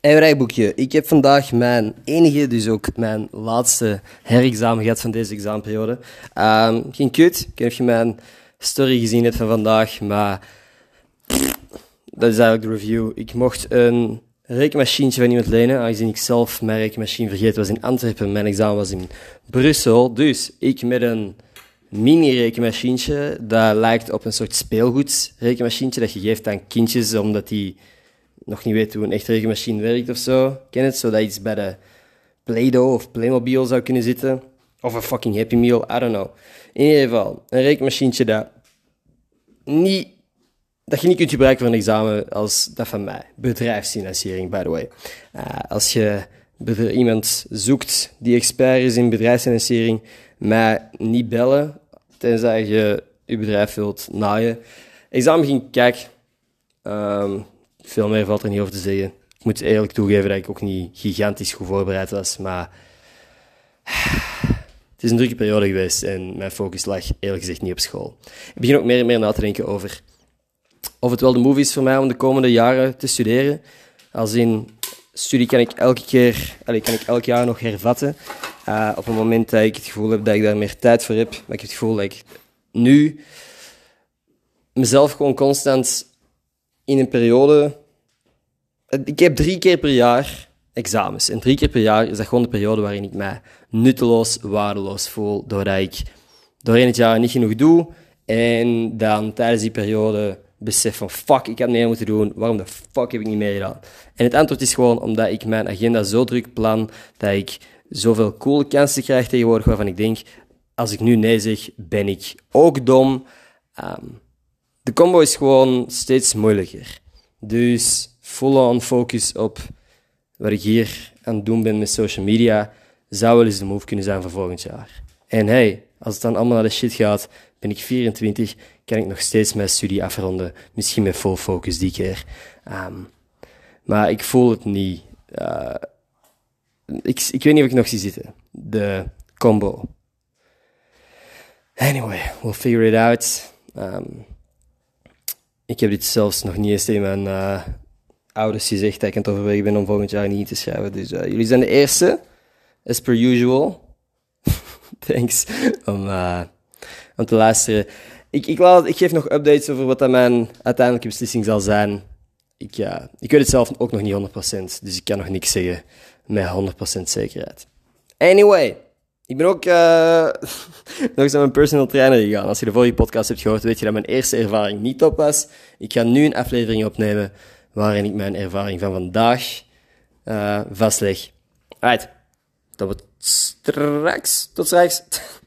Hey rijboekje, ik heb vandaag mijn enige, dus ook mijn laatste herexamen gehad van deze examenperiode. Um, geen kut, ik weet niet of je mijn story gezien hebt van vandaag, maar dat is eigenlijk de review. Ik mocht een rekenmachientje van iemand lenen, aangezien ik zelf mijn rekenmachine vergeten was in Antwerpen. Mijn examen was in Brussel, dus ik met een mini-rekenmachientje, dat lijkt op een soort speelgoedrekenmachientje dat je geeft aan kindjes, omdat die nog niet weet hoe een echte rekenmachine werkt of zo. Ken het? Zodat iets bij de Play-Doh of Playmobil zou kunnen zitten. Of een fucking Happy Meal, I don't know. In ieder geval, een rekenmachientje dat, niet, dat je niet kunt gebruiken voor een examen als dat van mij. Bedrijfsfinanciering, by the way. Uh, als je iemand zoekt die expert is in bedrijfsfinanciering, mij niet bellen, tenzij je je bedrijf wilt naaien. Examen ging, kijk, um, veel meer valt er niet over te zeggen. Ik moet eerlijk toegeven dat ik ook niet gigantisch goed voorbereid was, maar het is een drukke periode geweest en mijn focus lag eerlijk gezegd niet op school. Ik begin ook meer en meer na te denken over of het wel de move is voor mij om de komende jaren te studeren. Als in studie kan ik elke keer, kan ik elk jaar nog hervatten. Uh, op het moment dat ik het gevoel heb dat ik daar meer tijd voor heb, maar ik heb het gevoel dat ik nu mezelf gewoon constant in een periode. Ik heb drie keer per jaar examens. En drie keer per jaar is dat gewoon de periode waarin ik mij nutteloos, waardeloos voel. Doordat ik doorheen het jaar niet genoeg doe. En dan tijdens die periode besef van fuck, ik had meer moeten doen. Waarom de fuck heb ik niet meer gedaan? En het antwoord is gewoon omdat ik mijn agenda zo druk plan dat ik zoveel coole kansen krijg tegenwoordig waarvan ik denk, als ik nu nee zeg, ben ik ook dom. Um, de combo is gewoon steeds moeilijker. Dus full-on focus op wat ik hier aan het doen ben met social media, zou wel eens de move kunnen zijn voor volgend jaar. En hey, als het dan allemaal naar de shit gaat, ben ik 24, kan ik nog steeds mijn studie afronden. Misschien met full focus die keer. Um, maar ik voel het niet. Uh, ik, ik weet niet of ik nog zie zitten. De combo. Anyway, we'll figure it out. Um, ik heb dit zelfs nog niet eens tegen mijn uh, ouders gezegd dat ik aan het overwegen ben om volgend jaar niet te schrijven. Dus uh, jullie zijn de eerste, as per usual. Thanks om, uh, om te luisteren. Ik, ik, laat, ik geef nog updates over wat dat mijn uiteindelijke beslissing zal zijn. Ik, ik weet het zelf ook nog niet 100%, dus ik kan nog niks zeggen met 100% zekerheid. Anyway. Ik ben ook uh, nog eens naar mijn personal trainer gegaan. Als je de vorige podcast hebt gehoord, weet je dat mijn eerste ervaring niet top was. Ik ga nu een aflevering opnemen waarin ik mijn ervaring van vandaag uh, vastleg. Alright, dat wordt straks. Tot straks.